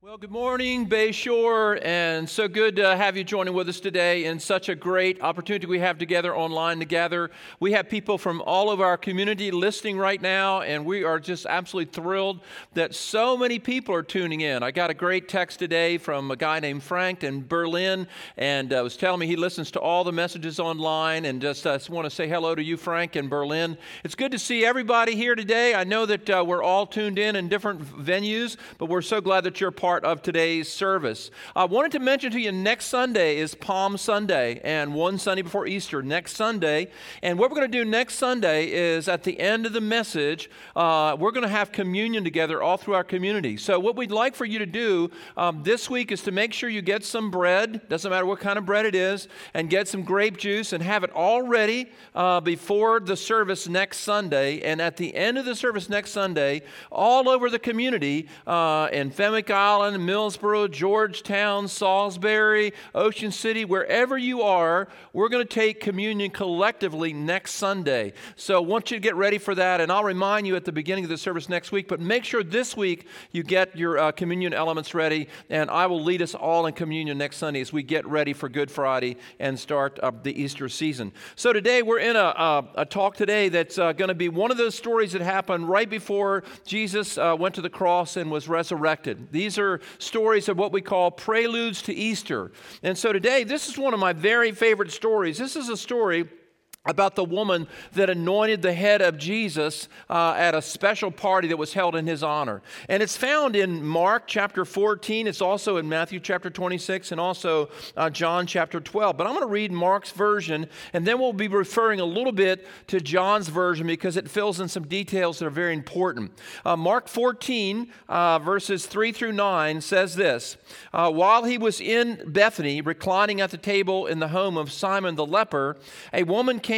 Well, good morning, Bayshore, and so good to have you joining with us today in such a great opportunity we have together online together. We have people from all of our community listening right now, and we are just absolutely thrilled that so many people are tuning in. I got a great text today from a guy named Frank in Berlin, and uh, was telling me he listens to all the messages online, and just uh, want to say hello to you, Frank, in Berlin. It's good to see everybody here today. I know that uh, we're all tuned in in different venues, but we're so glad that you're part part of today's service. I wanted to mention to you next Sunday is Palm Sunday and one Sunday before Easter, next Sunday. And what we're going to do next Sunday is at the end of the message, uh, we're going to have communion together all through our community. So, what we'd like for you to do um, this week is to make sure you get some bread, doesn't matter what kind of bread it is, and get some grape juice and have it all ready uh, before the service next Sunday. And at the end of the service next Sunday, all over the community uh, in Fenwick Island, Millsboro, Georgetown, Salisbury, Ocean City, wherever you are, we're going to take communion collectively next Sunday. So I want you to get ready for that, and I'll remind you at the beginning of the service next week, but make sure this week you get your uh, communion elements ready, and I will lead us all in communion next Sunday as we get ready for Good Friday and start uh, the Easter season. So today we're in a, a, a talk today that's uh, going to be one of those stories that happened right before Jesus uh, went to the cross and was resurrected. These are stories of what we call preludes to Easter. And so today, this is one of my very favorite stories. This is a story about the woman that anointed the head of Jesus uh, at a special party that was held in his honor. And it's found in Mark chapter 14. It's also in Matthew chapter 26 and also uh, John chapter 12. But I'm going to read Mark's version and then we'll be referring a little bit to John's version because it fills in some details that are very important. Uh, Mark 14, uh, verses 3 through 9 says this uh, While he was in Bethany, reclining at the table in the home of Simon the leper, a woman came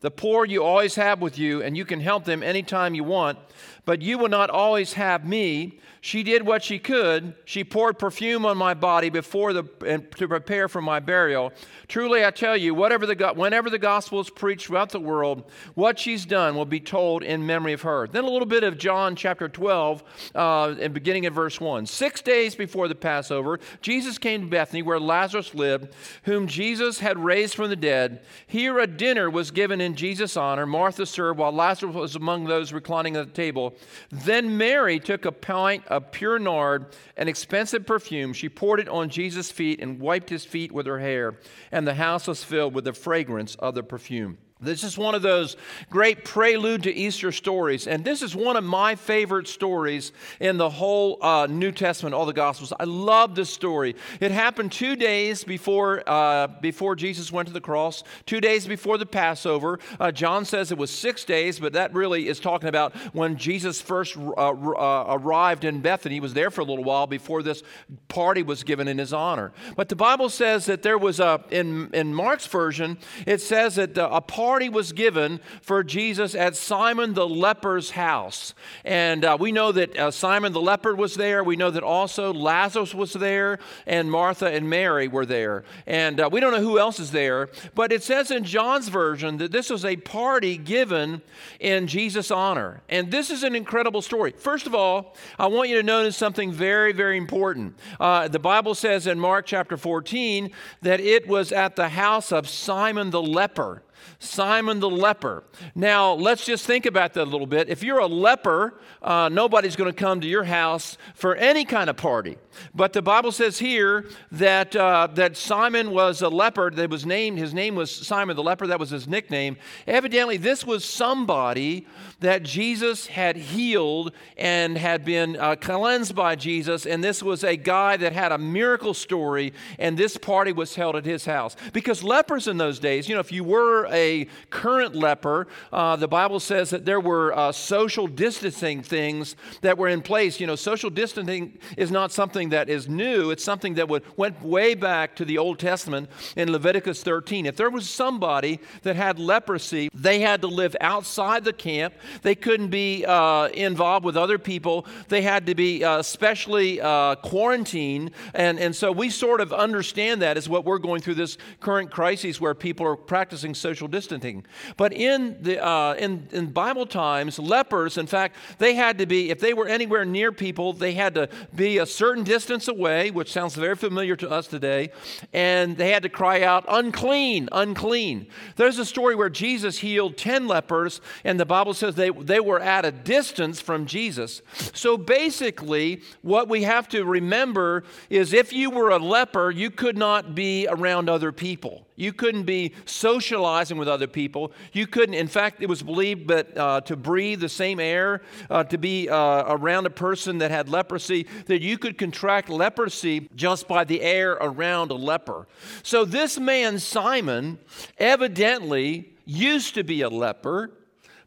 The poor you always have with you, and you can help them anytime you want, but you will not always have me. She did what she could. She poured perfume on my body before the and to prepare for my burial. Truly, I tell you, whatever the whenever the gospel is preached throughout the world, what she's done will be told in memory of her. Then a little bit of John chapter 12, uh, and beginning at verse 1. Six days before the Passover, Jesus came to Bethany, where Lazarus lived, whom Jesus had raised from the dead. Here a dinner was given in Jesus' honor. Martha served, while Lazarus was among those reclining at the table. Then Mary took a pint of pure nard, an expensive perfume. She poured it on Jesus' feet and wiped his feet with her hair, and the house was filled with the fragrance of the perfume. This is one of those great prelude to Easter stories, and this is one of my favorite stories in the whole uh, New Testament, all the Gospels. I love this story. It happened two days before uh, before Jesus went to the cross, two days before the Passover. Uh, John says it was six days, but that really is talking about when Jesus first uh, uh, arrived in Bethany. He was there for a little while before this party was given in his honor. But the Bible says that there was a in in Mark's version, it says that a party party was given for Jesus at Simon the leper's house. And uh, we know that uh, Simon the leper was there. We know that also Lazarus was there, and Martha and Mary were there. And uh, we don't know who else is there, but it says in John's version that this was a party given in Jesus' honor. And this is an incredible story. First of all, I want you to notice something very, very important. Uh, the Bible says in Mark chapter 14 that it was at the house of Simon the leper. Simon the leper. Now, let's just think about that a little bit. If you're a leper, uh, nobody's going to come to your house for any kind of party. But the Bible says here that, uh, that Simon was a leper that was named, his name was Simon the leper, that was his nickname. Evidently, this was somebody that Jesus had healed and had been uh, cleansed by Jesus. And this was a guy that had a miracle story, and this party was held at his house. Because lepers in those days, you know, if you were a current leper, uh, the Bible says that there were uh, social distancing things that were in place. You know, social distancing is not something that is new, it's something that would, went way back to the Old Testament in Leviticus 13. If there was somebody that had leprosy, they had to live outside the camp, they couldn't be uh, involved with other people, they had to be uh, specially uh, quarantined. And, and so we sort of understand that as what we're going through this current crisis where people are practicing social distancing. But in, the, uh, in, in Bible times, lepers, in fact, they had to be, if they were anywhere near people, they had to be a certain distance away, which sounds very familiar to us today, and they had to cry out, unclean, unclean. There's a story where Jesus healed 10 lepers, and the Bible says they, they were at a distance from Jesus. So basically, what we have to remember is if you were a leper, you could not be around other people. You couldn't be socializing with other people. You couldn't, in fact, it was believed that uh, to breathe the same air, uh, to be uh, around a person that had leprosy, that you could contract leprosy just by the air around a leper. So this man, Simon, evidently used to be a leper,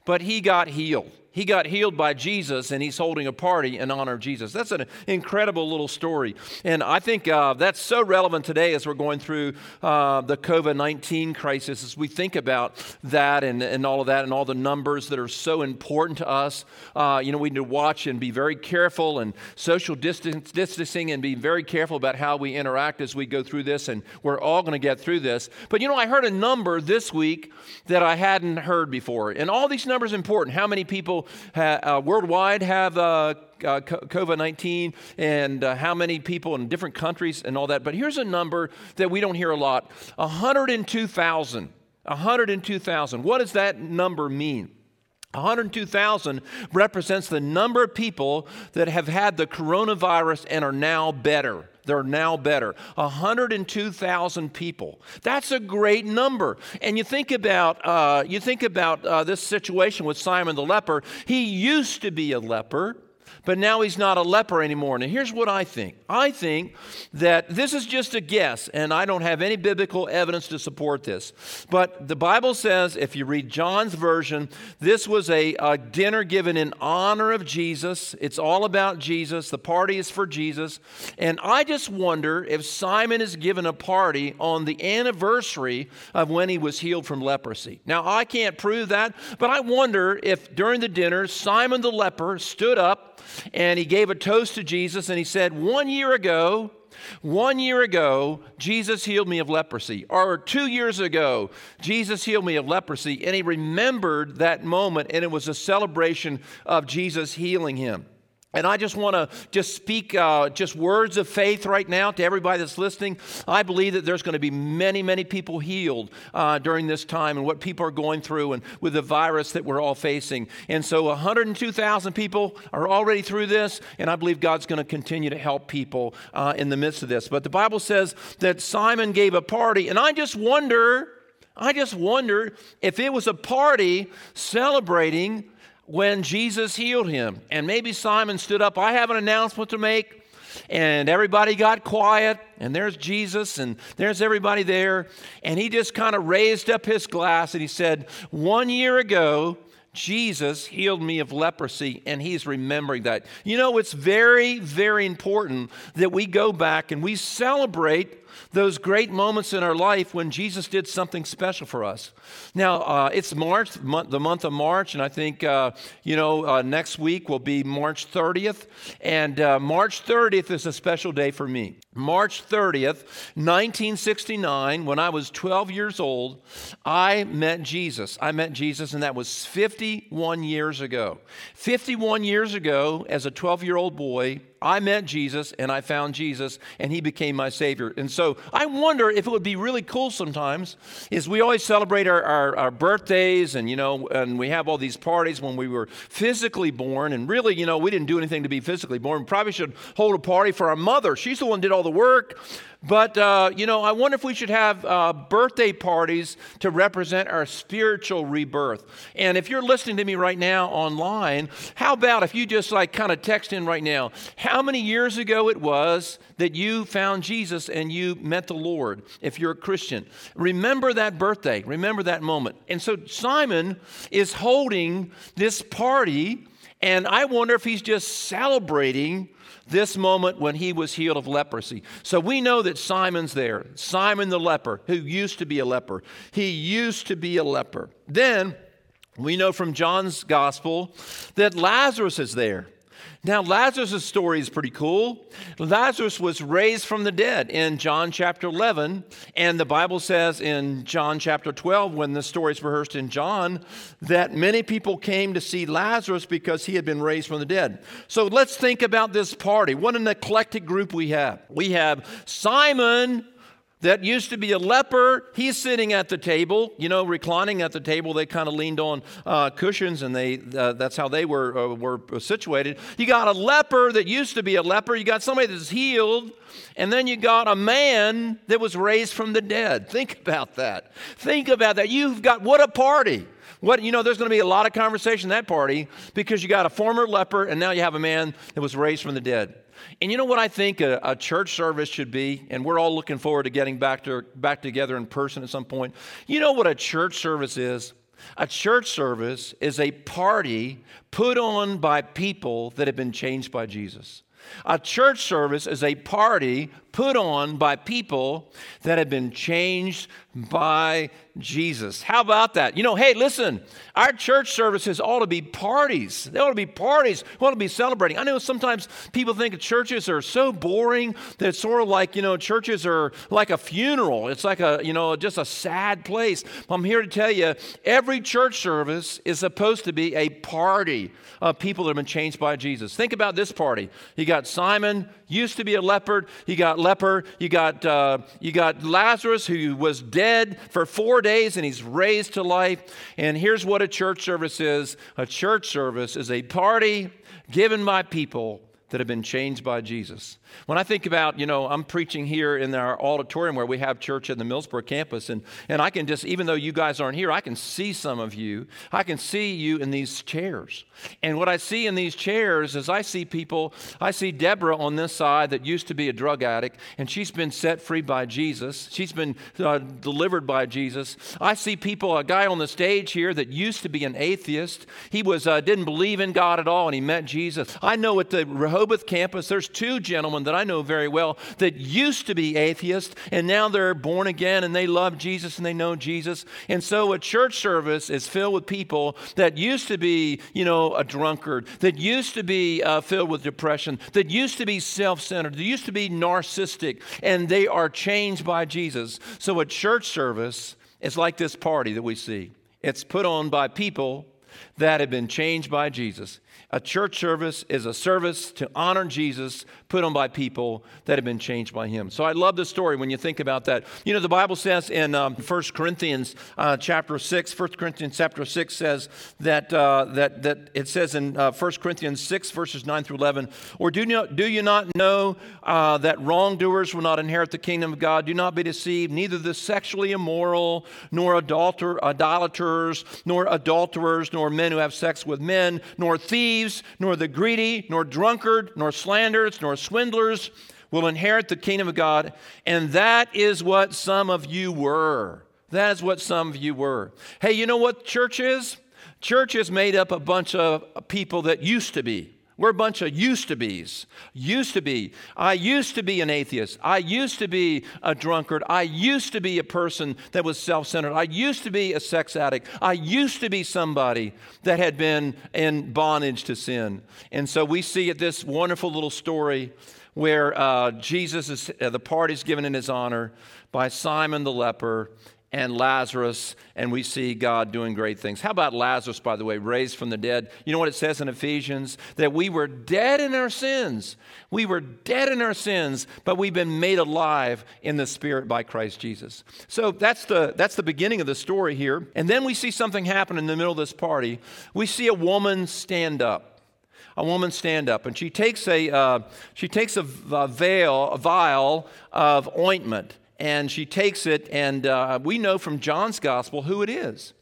but he got healed he got healed by Jesus and he's holding a party in honor of Jesus. That's an incredible little story. And I think uh, that's so relevant today as we're going through uh, the COVID 19 crisis, as we think about that and, and all of that and all the numbers that are so important to us. Uh, you know, we need to watch and be very careful and social distance, distancing and be very careful about how we interact as we go through this. And we're all going to get through this. But you know, I heard a number this week that I hadn't heard before. And all these numbers are important. How many people ha, uh, worldwide have uh, uh, COVID 19 and uh, how many people in different countries and all that. But here's a number that we don't hear a lot 102,000. 102,000. What does that number mean? 102,000 represents the number of people that have had the coronavirus and are now better. They're now better. 102,000 people. That's a great number. And you think about, uh, you think about uh, this situation with Simon the leper. He used to be a leper but now he's not a leper anymore. Now, here's what I think I think that this is just a guess, and I don't have any biblical evidence to support this. But the Bible says, if you read John's version, this was a, a dinner given in honor of Jesus. It's all about Jesus. The party is for Jesus. And I just wonder if Simon is given a party on the anniversary of when he was healed from leprosy. Now, I can't prove that, but I wonder if during the dinner, Simon the leper stood up and he gave a toast to Jesus and he said, One year ago, one year ago, Jesus healed me of leprosy. Or two years ago, Jesus healed me of leprosy. And he remembered that moment, and it was a celebration of Jesus healing him. And I just want to just speak uh, just words of faith right now to everybody that's listening. I believe that there's going to be many, many people healed uh, during this time and what people are going through and with the virus that we're all facing. And so 102,000 people are already through this, and I believe God's going to continue to help people uh, in the midst of this. But the Bible says that Simon gave a party, and I just wonder, I just wonder if it was a party celebrating when Jesus healed him. And maybe Simon stood up, I have an announcement to make. And everybody got quiet, and there's Jesus, and there's everybody there. And he just kind of raised up his glass and he said, One year ago, Jesus healed me of leprosy, and he's remembering that. You know, it's very, very important that we go back and we celebrate those great moments in our life when Jesus did something special for us. Now, uh, it's March, the month of March, and I think, uh, you know, uh, next week will be March 30th. And uh, March 30th is a special day for me. March 30th, 1969, when I was 12 years old, I met Jesus. I met Jesus, and that was 51 years ago. 51 years ago, as a 12 year old boy, I met Jesus and I found Jesus and he became my Savior. And so I wonder if it would be really cool sometimes is we always celebrate our, our, our, birthdays and, you know, and we have all these parties when we were physically born. And really, you know, we didn't do anything to be physically born. We probably should hold a party for our mother. She's the one did all the work. But, uh, you know, I wonder if we should have uh, birthday parties to represent our spiritual rebirth. And if you're listening to me right now online, how about if you just like kind of text in right now, how many years ago it was that you found Jesus and you met the Lord, if you're a Christian? Remember that birthday, remember that moment. And so Simon is holding this party, and I wonder if he's just celebrating this moment when he was healed of leprosy. So we know that Simon's there, Simon the leper, who used to be a leper. He used to be a leper. Then we know from John's gospel that Lazarus is there. Now, Lazarus' story is pretty cool. Lazarus was raised from the dead in John chapter 11. And the Bible says in John chapter 12, when the story is rehearsed in John, that many people came to see Lazarus because he had been raised from the dead. So let's think about this party. What an eclectic group we have. We have Simon, that used to be a leper. He's sitting at the table, you know, reclining at the table. They kind of leaned on uh, cushions, and they uh, that's how they were uh, were situated. You got a leper that used to be a leper. You got somebody that's healed, and then you got a man that was raised from the dead. Think about that. Think about that. You've got what a party. What you know, there's going to be a lot of conversation at that party because you got a former leper, and now you have a man that was raised from the dead. And you know what I think a, a, church service should be? And we're all looking forward to getting back, to, back together in person at some point. You know what a church service is? A church service is a party put on by people that have been changed by Jesus. A church service is a party put on by people that have been changed by Jesus. How about that? You know, hey, listen, our church services ought to be parties. They ought to be parties. We ought to be celebrating. I know sometimes people think churches are so boring that it's sort of like, you know, churches are like a funeral. It's like a, you know, just a sad place. I'm here to tell you, every church service is supposed to be a party of people that have been changed by Jesus. Think about this party. You got Simon, used to be a leopard. You got leper. You got, uh, you got Lazarus, who was dead for four days and he's raised to life. And here's what a church service is a church service is a party given by people that have been changed by Jesus. When I think about, you know, I'm preaching here in our auditorium where we have church at the Millsboro campus, and, and I can just, even though you guys aren't here, I can see some of you. I can see you in these chairs. And what I see in these chairs is I see people, I see Deborah on this side that used to be a drug addict, and she's been set free by Jesus. She's been uh, delivered by Jesus. I see people, a guy on the stage here that used to be an atheist. He was, uh, didn't believe in God at all, and he met Jesus. I know at the Rehoboth campus, there's two gentlemen that I know very well that used to be atheists and now they're born again and they love Jesus and they know Jesus. And so a church service is filled with people that used to be, you know, a drunkard, that used to be uh, filled with depression, that used to be self centered, that used to be narcissistic, and they are changed by Jesus. So a church service is like this party that we see. It's put on by people that have been changed by Jesus. A church service is a service to honor Jesus put on by people that have been changed by him. So I love the story when you think about that. You know, the Bible says in um, 1 Corinthians uh, chapter 6, 1 Corinthians chapter 6 says that, uh, that, that it says in uh, 1 Corinthians 6, verses 9 through 11, or do you, not, do you not know uh, that wrongdoers will not inherit the kingdom of God? Do not be deceived. Neither the sexually immoral, nor adulter, idolaters, nor adulterers, nor men who have sex with men, nor thieves thieves, nor the greedy, nor drunkard, nor slanderers, nor swindlers will inherit the kingdom of God. And that is what some of you were. That is what some of you were. Hey, you know what church is? Church is made up a bunch of people that used to be. We're a bunch of used to be's. Used to be. I used to be an atheist. I used to be a drunkard. I used to be a person that was self centered. I used to be a sex addict. I used to be somebody that had been in bondage to sin. And so we see at this wonderful little story where uh, Jesus is, uh, the party's given in his honor by Simon the leper and Lazarus, and we see God doing great things. How about Lazarus, by the way, raised from the dead? You know what it says in Ephesians? That we were dead in our sins. We were dead in our sins, but we've been made alive in the Spirit by Christ Jesus. So that's the, that's the beginning of the story here. And then we see something happen in the middle of this party. We see a woman stand up. a woman stand up and she takes a, uh, she takes a, a veil, a vial of ointment, and she takes it, and uh, we know from John's gospel who it is.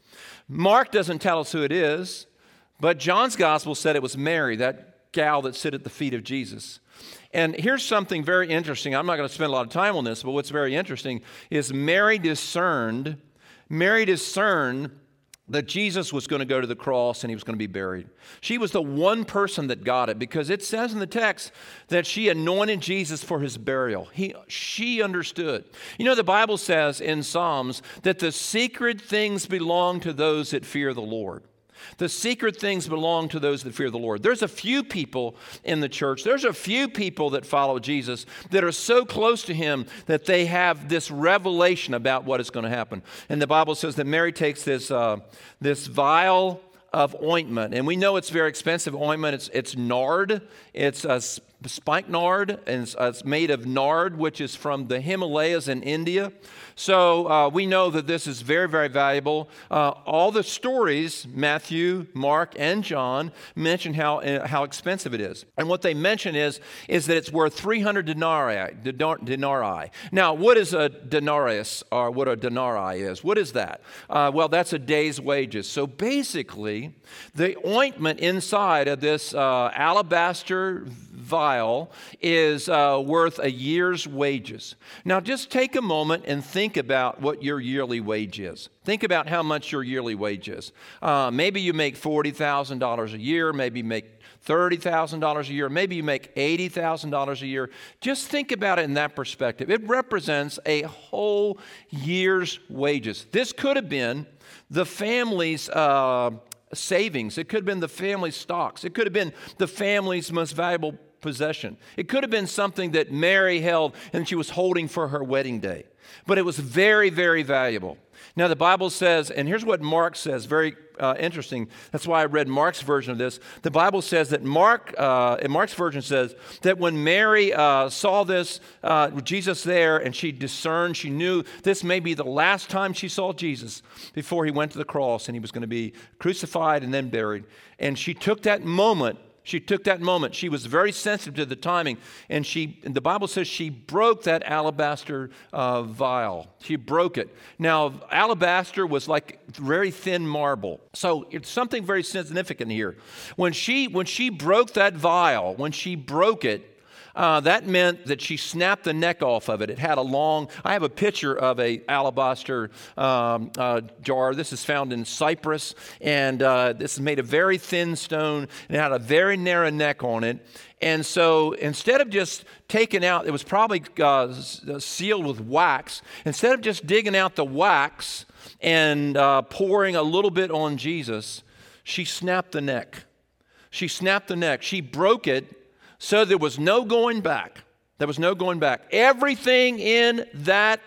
Mark doesn't tell us who it is, but John's gospel said it was Mary, that gal that sit at the feet of Jesus. And here's something very interesting. I'm not going to spend a lot of time on this, but what's very interesting is Mary discerned, Mary discerned that Jesus was going to go to the cross and he was going to be buried. She was the one person that got it because it says in the text that she anointed Jesus for his burial. He, she understood. You know, the Bible says in Psalms that the secret things belong to those that fear the Lord. The secret things belong to those that fear the Lord. There's a few people in the church, there's a few people that follow Jesus that are so close to him that they have this revelation about what is going to happen. And the Bible says that Mary takes this, uh, this vial of ointment, and we know it's very expensive ointment. It's, it's nard, it's a spikenard, and it's, it's made of nard, which is from the Himalayas in India. So uh, we know that this is very, very valuable. Uh, all the stories, Matthew, Mark, and John, mention how, uh, how expensive it is. And what they mention is, is that it's worth 300 denarii, denarii. Now, what is a denarius, or what a denarii is? What is that? Uh, well, that's a day's wages. So basically, the ointment inside of this uh, alabaster vial is worth a year's wages. Now, just take a moment and think about what your yearly wage is. Think about how much your yearly wage is. Uh, maybe you make $40,000 a year, maybe you make $30,000 a year, maybe you make $80,000 a year. Just think about it in that perspective. It represents a whole year's wages. This could have been the family's. Uh, savings. It could have been the family's stocks. It could have been the family's most valuable possession. It could have been something that Mary held and she was holding for her wedding day. But it was very, very valuable. Now, the Bible says, and here's what Mark says, very uh, interesting. That's why I read Mark's version of this. The Bible says that Mark, uh, in Mark's version says that when Mary uh, saw this, uh, Jesus there, and she discerned, she knew this may be the last time she saw Jesus before he went to the cross and he was going to be crucified and then buried. And she took that moment she took that moment. She was very sensitive to the timing, and she. The Bible says she broke that alabaster uh, vial. She broke it. Now, alabaster was like very thin marble, so it's something very significant here. When she when she broke that vial, when she broke it, uh, that meant that she snapped the neck off of it. It had a long, I have a picture of a alabaster um, uh, jar. This is found in Cyprus, and uh, this is made of very thin stone and had a very narrow neck on it. And so instead of just taking out, it was probably uh, sealed with wax. Instead of just digging out the wax and uh, pouring a little bit on Jesus, she snapped the neck. She snapped the neck. She broke it so there was no going back. There was no going back. Everything in that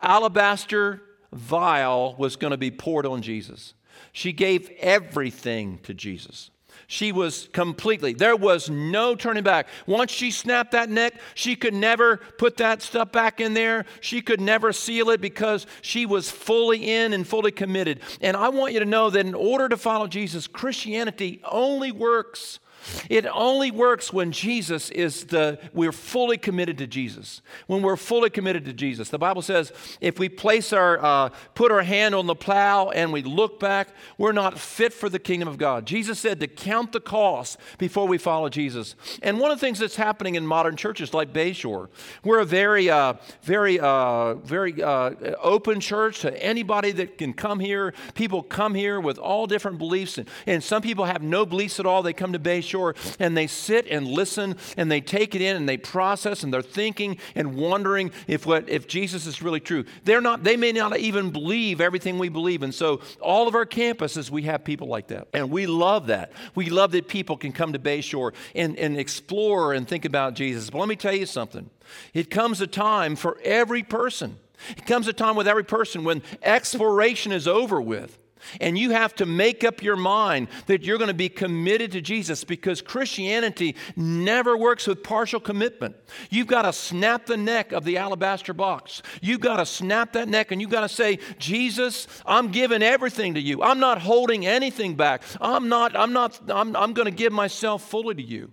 alabaster vial was going to be poured on Jesus. She gave everything to Jesus. She was completely, there was no turning back. Once she snapped that neck, she could never put that stuff back in there. She could never seal it because she was fully in and fully committed. And I want you to know that in order to follow Jesus, Christianity only works it only works when Jesus is the, we're fully committed to Jesus. When we're fully committed to Jesus. The Bible says if we place our, uh, put our hand on the plow and we look back, we're not fit for the kingdom of God. Jesus said to count the cost before we follow Jesus. And one of the things that's happening in modern churches like Bayshore, we're a very, uh, very, uh, very uh, open church to anybody that can come here. People come here with all different beliefs, and, and some people have no beliefs at all. They come to Bayshore shore and they sit and listen and they take it in and they process and they're thinking and wondering if what if Jesus is really true. They're not they may not even believe everything we believe. And so all of our campuses we have people like that. And we love that. We love that people can come to Bayshore and, and explore and think about Jesus. But let me tell you something. It comes a time for every person. It comes a time with every person when exploration is over with And you have to make up your mind that you're going to be committed to Jesus because Christianity never works with partial commitment. You've got to snap the neck of the alabaster box. You've got to snap that neck and you've got to say, Jesus, I'm giving everything to you. I'm not holding anything back. I'm not, I'm not, I'm, I'm going to give myself fully to you.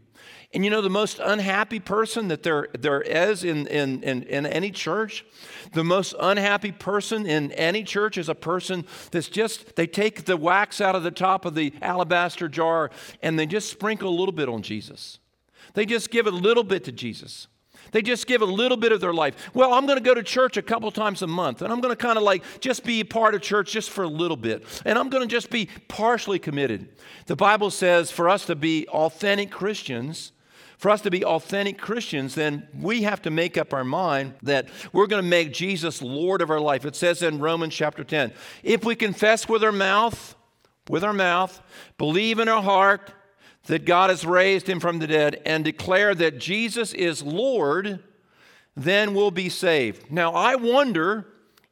And you know, the most unhappy person that there, there is in, in, in, in, any church, the most unhappy person in any church is a person that's just, they take the wax out of the top of the alabaster jar and they just sprinkle a little bit on Jesus. They just give a little bit to Jesus. They just give a little bit of their life. Well, I'm going to go to church a couple times a month, and I'm going to kind of like just be part of church just for a little bit, and I'm going to just be partially committed. The Bible says for us to be authentic Christians, for us to be authentic Christians, then we have to make up our mind that we're going to make Jesus Lord of our life. It says in Romans chapter 10 if we confess with our mouth, with our mouth, believe in our heart that God has raised him from the dead, and declare that Jesus is Lord, then we'll be saved. Now, I wonder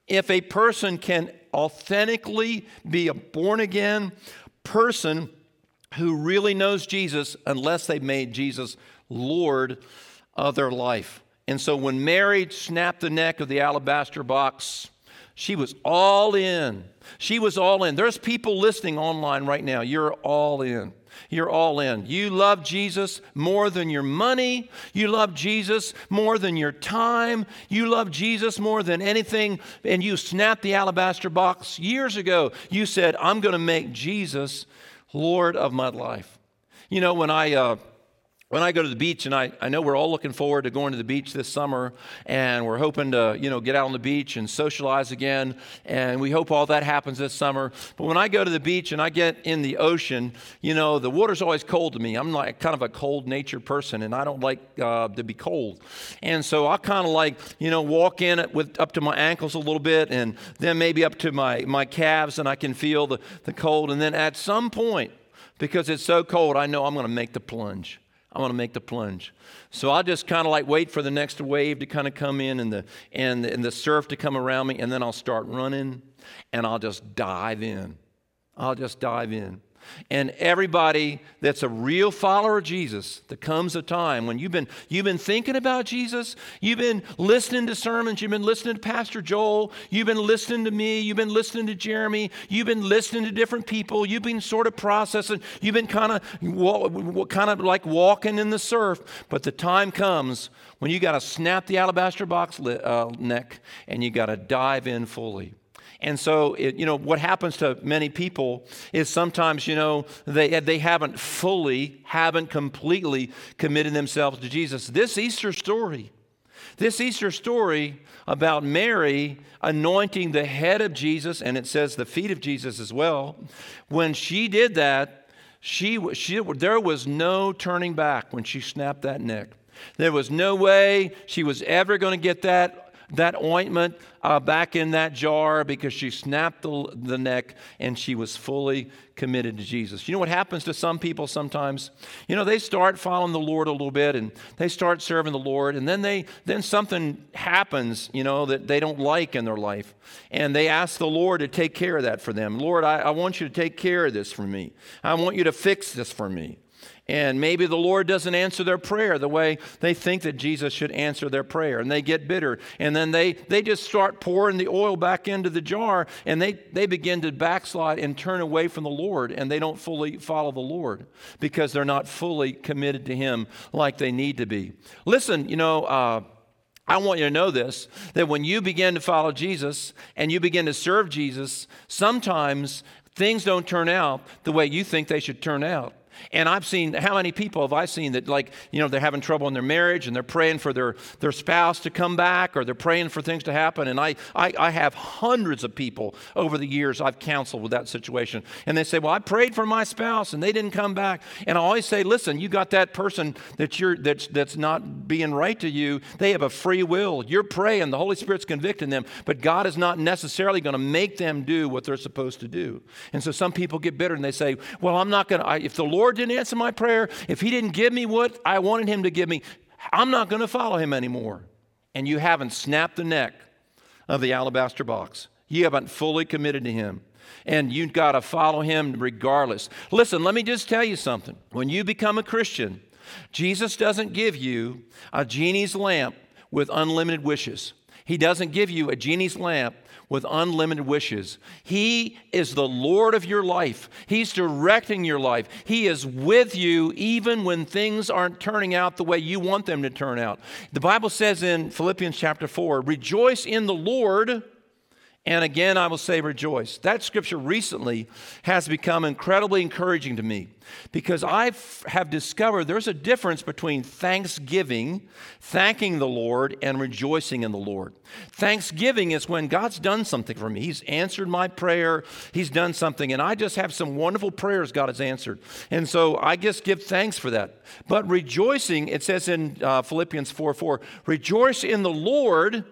if a person can authentically be a born again person who really knows Jesus unless they've made Jesus Lord of their life. And so when Mary snapped the neck of the alabaster box, she was all in. She was all in. There's people listening online right now. You're all in. You're all in. You love Jesus more than your money. You love Jesus more than your time. You love Jesus more than anything. And you snapped the alabaster box years ago. You said, I'm going to make Jesus Lord of my life. You know, when I. Uh, when I go to the beach, and I, I know we're all looking forward to going to the beach this summer, and we're hoping to, you know, get out on the beach and socialize again, and we hope all that happens this summer. But when I go to the beach and I get in the ocean, you know, the water's always cold to me. I'm like kind of a cold nature person, and I don't like uh, to be cold. And so I kind of like, you know, walk in it with up to my ankles a little bit, and then maybe up to my, my calves, and I can feel the, the cold. And then at some point, because it's so cold, I know I'm going to make the plunge. I want to make the plunge. So I'll just kind of like wait for the next wave to kind of come in and the, and, and the surf to come around me, and then I'll start running and I'll just dive in. I'll just dive in. And everybody that's a real follower of Jesus, there comes a time when you've been, you've been thinking about Jesus, you've been listening to sermons, you've been listening to Pastor Joel, you've been listening to me, you've been listening to Jeremy, you've been listening to different people, you've been sort of processing, you've been kind of kind of like walking in the surf. But the time comes when you got to snap the alabaster box uh, neck and you got to dive in fully. And so, it, you know, what happens to many people is sometimes, you know, they, they haven't fully, haven't completely committed themselves to Jesus. This Easter story, this Easter story about Mary anointing the head of Jesus, and it says the feet of Jesus as well, when she did that, she, she, there was no turning back when she snapped that neck. There was no way she was ever going to get that that ointment uh, back in that jar because she snapped the, the neck and she was fully committed to Jesus. You know what happens to some people sometimes? You know, they start following the Lord a little bit and they start serving the Lord and then they then something happens, you know, that they don't like in their life. And they ask the Lord to take care of that for them. Lord, I, I want you to take care of this for me. I want you to fix this for me. And maybe the Lord doesn't answer their prayer the way they think that Jesus should answer their prayer. And they get bitter. And then they, they just start pouring the oil back into the jar and they, they begin to backslide and turn away from the Lord. And they don't fully follow the Lord because they're not fully committed to Him like they need to be. Listen, you know, uh, I want you to know this that when you begin to follow Jesus and you begin to serve Jesus, sometimes things don't turn out the way you think they should turn out. And I've seen, how many people have I seen that, like, you know, they're having trouble in their marriage and they're praying for their, their spouse to come back or they're praying for things to happen. And I, I, I have hundreds of people over the years I've counseled with that situation. And they say, Well, I prayed for my spouse and they didn't come back. And I always say, Listen, you got that person that you're, that's, that's not being right to you. They have a free will. You're praying, the Holy Spirit's convicting them, but God is not necessarily going to make them do what they're supposed to do. And so some people get bitter and they say, Well, I'm not going to, if the Lord Lord didn't answer my prayer, if He didn't give me what I wanted Him to give me, I'm not going to follow Him anymore. And you haven't snapped the neck of the alabaster box. You haven't fully committed to Him. and you've got to follow him regardless. Listen, let me just tell you something. When you become a Christian, Jesus doesn't give you a genie's lamp with unlimited wishes. He doesn't give you a genie's lamp with unlimited wishes. He is the Lord of your life. He's directing your life. He is with you even when things aren't turning out the way you want them to turn out. The Bible says in Philippians chapter 4 Rejoice in the Lord. And again, I will say rejoice. That scripture recently has become incredibly encouraging to me because I have discovered there's a difference between thanksgiving, thanking the Lord, and rejoicing in the Lord. Thanksgiving is when God's done something for me. He's answered my prayer, He's done something, and I just have some wonderful prayers God has answered. And so I just give thanks for that. But rejoicing, it says in uh, Philippians 4 4, rejoice in the Lord.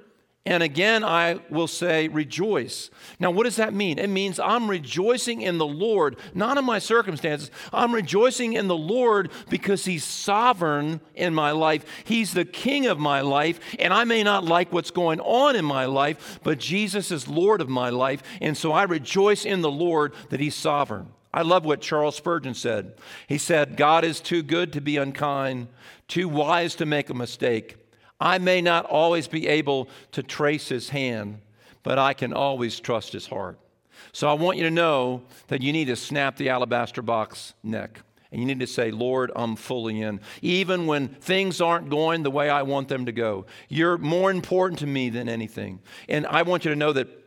And again, I will say, rejoice. Now, what does that mean? It means I'm rejoicing in the Lord, not in my circumstances. I'm rejoicing in the Lord because He's sovereign in my life. He's the King of my life. And I may not like what's going on in my life, but Jesus is Lord of my life. And so I rejoice in the Lord that He's sovereign. I love what Charles Spurgeon said. He said, God is too good to be unkind, too wise to make a mistake. I may not always be able to trace his hand, but I can always trust his heart. So I want you to know that you need to snap the alabaster box neck. And you need to say, Lord, I'm fully in. Even when things aren't going the way I want them to go, you're more important to me than anything. And I want you to know that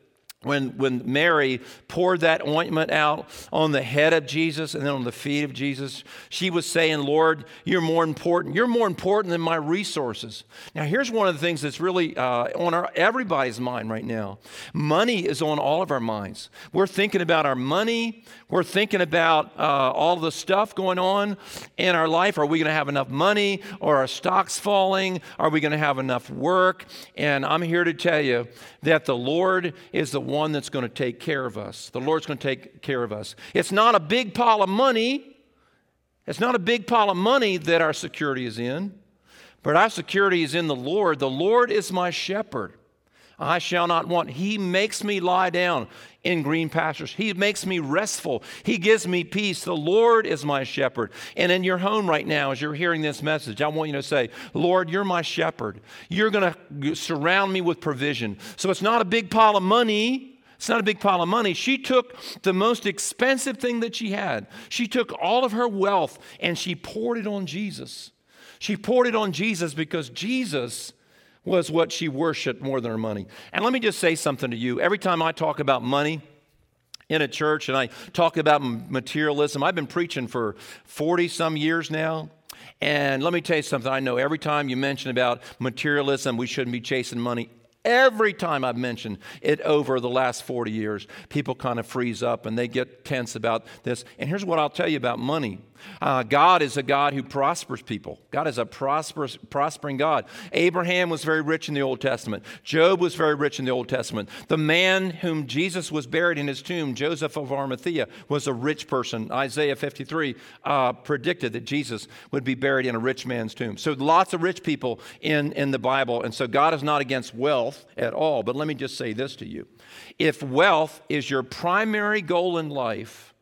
when, when Mary poured that ointment out on the head of Jesus and then on the feet of Jesus, she was saying, Lord, you're more important. You're more important than my resources. Now, here's one of the things that's really uh, on our, everybody's mind right now money is on all of our minds. We're thinking about our money, we're thinking about uh, all the stuff going on in our life. Are we going to have enough money? Are our stocks falling? Are we going to have enough work? And I'm here to tell you that the Lord is the one that's going to take care of us. The Lord's going to take care of us. It's not a big pile of money. It's not a big pile of money that our security is in, but our security is in the Lord. The Lord is my shepherd. I shall not want. He makes me lie down in green pastures. He makes me restful. He gives me peace. The Lord is my shepherd. And in your home right now, as you're hearing this message, I want you to say, Lord, you're my shepherd. You're going to surround me with provision. So it's not a big pile of money. It's not a big pile of money. She took the most expensive thing that she had. She took all of her wealth and she poured it on Jesus. She poured it on Jesus because Jesus was what she worshiped more than her money. And let me just say something to you. Every time I talk about money, in a church and I talk about materialism. I've been preaching for 40 some years now. And let me tell you something. I know every time you mention about materialism, we shouldn't be chasing money. Every time I've mentioned it over the last 40 years, people kind of freeze up and they get tense about this. And here's what I'll tell you about money uh, God is a God who prospers people. God is a prosperous, prospering God. Abraham was very rich in the Old Testament. Job was very rich in the Old Testament. The man whom Jesus was buried in his tomb, Joseph of Arimathea, was a rich person. Isaiah 53 uh, predicted that Jesus would be buried in a rich man's tomb. So lots of rich people in, in the Bible. And so God is not against wealth at all. But let me just say this to you. If wealth is your primary goal in life,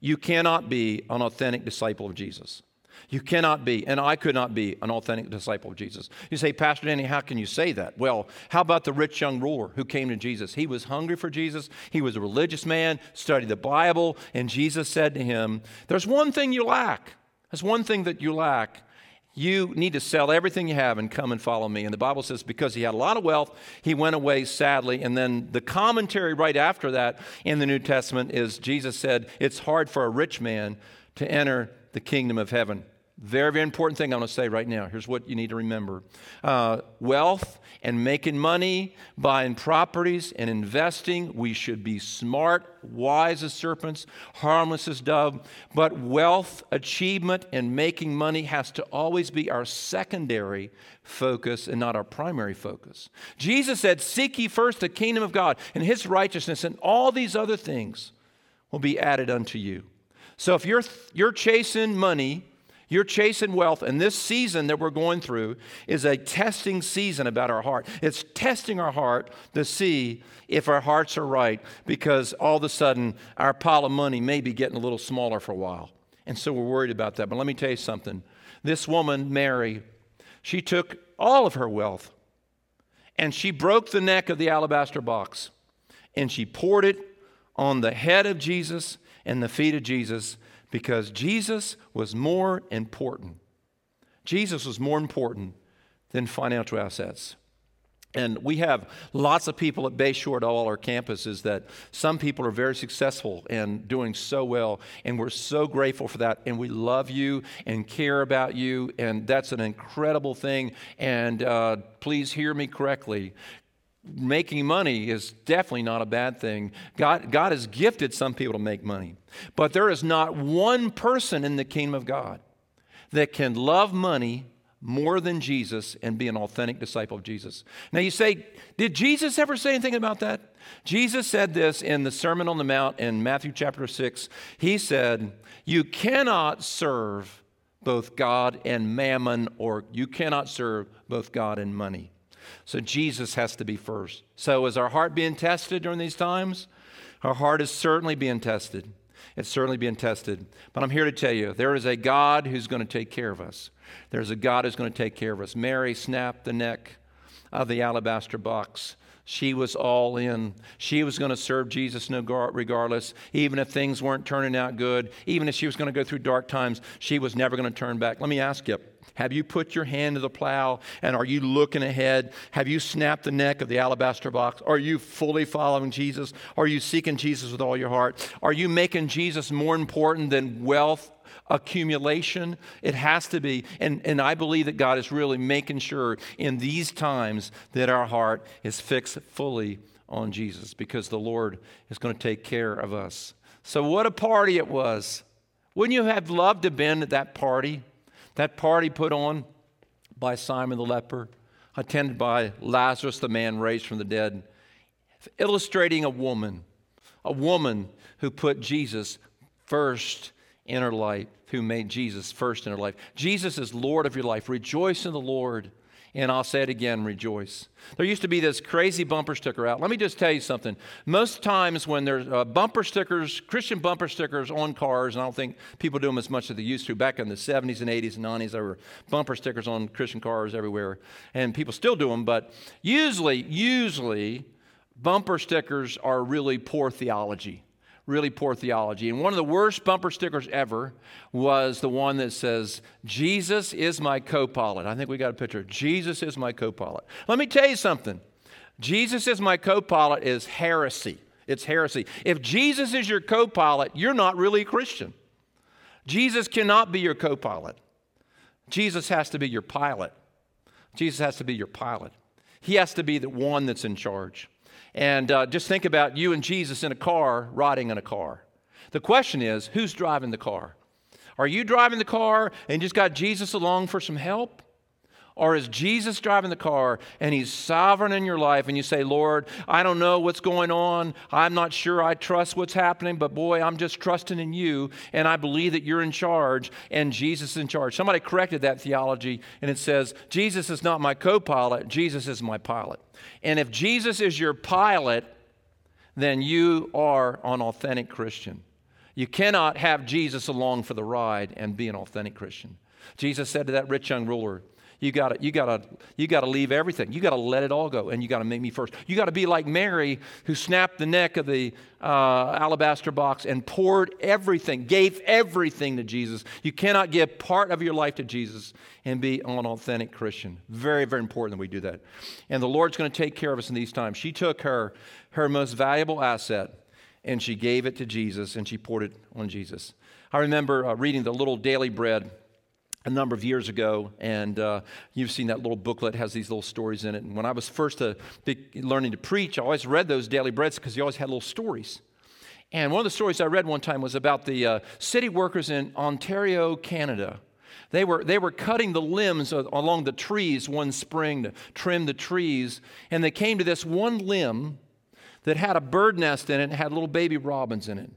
you cannot be an authentic disciple of Jesus. You cannot be, and I could not be, an authentic disciple of Jesus. You say, Pastor Danny, how can you say that? Well, how about the rich young ruler who came to Jesus? He was hungry for Jesus, he was a religious man, studied the Bible, and Jesus said to him, There's one thing you lack. There's one thing that you lack, you need to sell everything you have and come and follow me. And the Bible says because he had a lot of wealth, he went away sadly. And then the commentary right after that in the New Testament is Jesus said, It's hard for a rich man to enter the kingdom of heaven. Very, very important thing I'm going to say right now. Here's what you need to remember uh, wealth and making money, buying properties and investing. We should be smart, wise as serpents, harmless as dove. But wealth, achievement, and making money has to always be our secondary focus and not our primary focus. Jesus said, Seek ye first the kingdom of God and his righteousness, and all these other things will be added unto you. So if you're, you're chasing money, You're chasing wealth, and this season that we're going through is a testing season about our heart. It's testing our heart to see if our hearts are right because all of a sudden our pile of money may be getting a little smaller for a while. And so we're worried about that. But let me tell you something. This woman, Mary, she took all of her wealth and she broke the neck of the alabaster box and she poured it on the head of Jesus and the feet of Jesus because Jesus was more important. Jesus was more important than financial assets. And we have lots of people at Bayshore at all our campuses that some people are very successful and doing so well. And we're so grateful for that. And we love you and care about you. And that's an incredible thing. And uh, please hear me correctly making money is definitely not a bad thing. God, God has gifted some people to make money. But there is not one person in the kingdom of God that can love money more than Jesus and be an authentic disciple of Jesus. Now you say, did Jesus ever say anything about that? Jesus said this in the Sermon on the Mount in Matthew chapter 6. He said, You cannot serve both God and mammon, or you cannot serve both God and money. So Jesus has to be first. So is our heart being tested during these times? Our heart is certainly being tested. It's certainly being tested. But I'm here to tell you there is a God who's going to take care of us. There's a God who's going to take care of us. Mary snapped the neck of the alabaster box. She was all in. She was going to serve Jesus no regardless, even if things weren't turning out good, even if she was going to go through dark times, she was never going to turn back. Let me ask you have you put your hand to the plow and are you looking ahead? Have you snapped the neck of the alabaster box? Are you fully following Jesus? Are you seeking Jesus with all your heart? Are you making Jesus more important than wealth accumulation. It has to be. And, and I believe that God is really making sure in these times that our heart is fixed fully on Jesus because the Lord is going to take care of us. So, what a party it was. Wouldn't you have loved to have been at that party? That party put on by Simon the leper, attended by Lazarus, the man raised from the dead, illustrating a woman, a woman who put Jesus first in her life, who made Jesus first in her life. Jesus is Lord of your life. Rejoice in the Lord. And I'll say it again rejoice. There used to be this crazy bumper sticker out. Let me just tell you something. Most times when there's uh, bumper stickers, Christian bumper stickers on cars, and I don't think people do them as much as they used to. Back in the 70s and 80s and 90s, there were bumper stickers on Christian cars everywhere. And people still do them, but usually, usually, bumper stickers are really poor theology really poor theology. And one of the worst bumper stickers ever was the one that says, Jesus is my co pilot. I think we got a picture. Jesus is my co pilot. Let me tell you something Jesus is my co pilot is heresy. It's heresy. If Jesus is your co pilot, you're not really a Christian. Jesus cannot be your co pilot. Jesus has to be your pilot. Jesus has to be your pilot. He has to be the one that's in charge. And uh, just think about you and Jesus in a car, riding in a car. The question is who's driving the car? Are you driving the car and just got Jesus along for some help? Or is Jesus driving the car and he's sovereign in your life and you say, Lord, I don't know what's going on. I'm not sure I trust what's happening, but boy, I'm just trusting in you and I believe that you're in charge and Jesus is in charge. Somebody corrected that theology and it says, Jesus is not my co pilot, Jesus is my pilot. And if Jesus is your pilot, then you are an authentic Christian. You cannot have Jesus along for the ride and be an authentic Christian. Jesus said to that rich young ruler, you got to you got to you got to leave everything. You got to let it all go and you got to make me first. You got to be like Mary who snapped the neck of the uh, alabaster box and poured everything, gave everything to Jesus. You cannot give part of your life to Jesus and be an authentic Christian. Very very important that we do that. And the Lord's going to take care of us in these times. She took her her most valuable asset and she gave it to Jesus and she poured it on Jesus. I remember uh, reading the little daily bread a number of years ago, and uh, you've seen that little booklet has these little stories in it. And when I was first uh, learning to preach, I always read those daily breads because you always had little stories. And one of the stories I read one time was about the uh, city workers in Ontario, Canada. They were, they were cutting the limbs along the trees one spring to trim the trees, and they came to this one limb that had a bird nest in it and had little baby robins in it.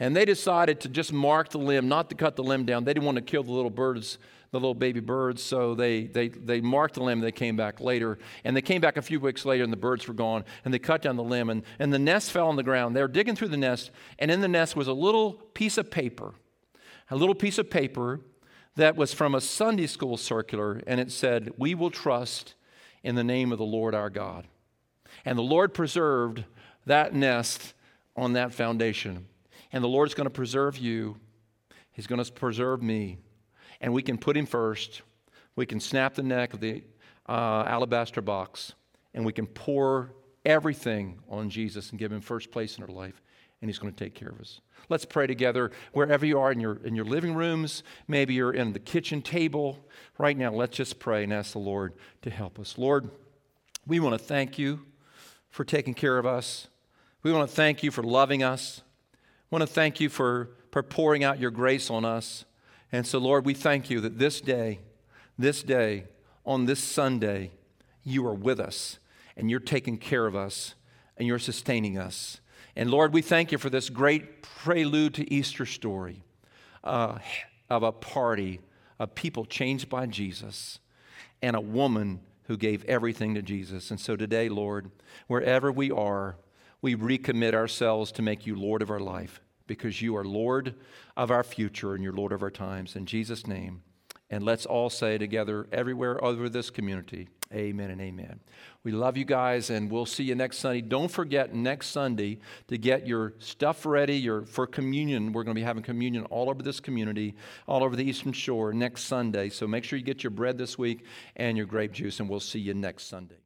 And they decided to just mark the limb, not to cut the limb down. They didn't want to kill the little birds, the little baby birds. So they, they, they marked the limb. They came back later. And they came back a few weeks later, and the birds were gone. And they cut down the limb, and, and the nest fell on the ground. They were digging through the nest, and in the nest was a little piece of paper, a little piece of paper that was from a Sunday school circular, and it said, We will trust in the name of the Lord our God. And the Lord preserved that nest on that foundation. And the Lord's going to preserve you, He's going to preserve me. And we can put Him first. We can snap the neck of the uh, alabaster box, and we can pour everything on Jesus and give Him first place in our life, and He's going to take care of us. Let's pray together wherever you are in your, in your living rooms. Maybe you're in the kitchen table. Right now, let's just pray and ask the Lord to help us. Lord, we want to thank you for taking care of us. We want to thank you for loving us. Want to thank you for, for pouring out your grace on us. And so, Lord, we thank you that this day, this day, on this Sunday, you are with us and you're taking care of us and you're sustaining us. And Lord, we thank you for this great prelude to Easter story uh, of a party of people changed by Jesus and a woman who gave everything to Jesus. And so today, Lord, wherever we are, we recommit ourselves to make you Lord of our life because you are Lord of our future and you're Lord of our times. In Jesus' name. And let's all say together, everywhere over this community, amen and amen. We love you guys, and we'll see you next Sunday. Don't forget next Sunday to get your stuff ready your, for communion. We're going to be having communion all over this community, all over the Eastern Shore next Sunday. So make sure you get your bread this week and your grape juice, and we'll see you next Sunday.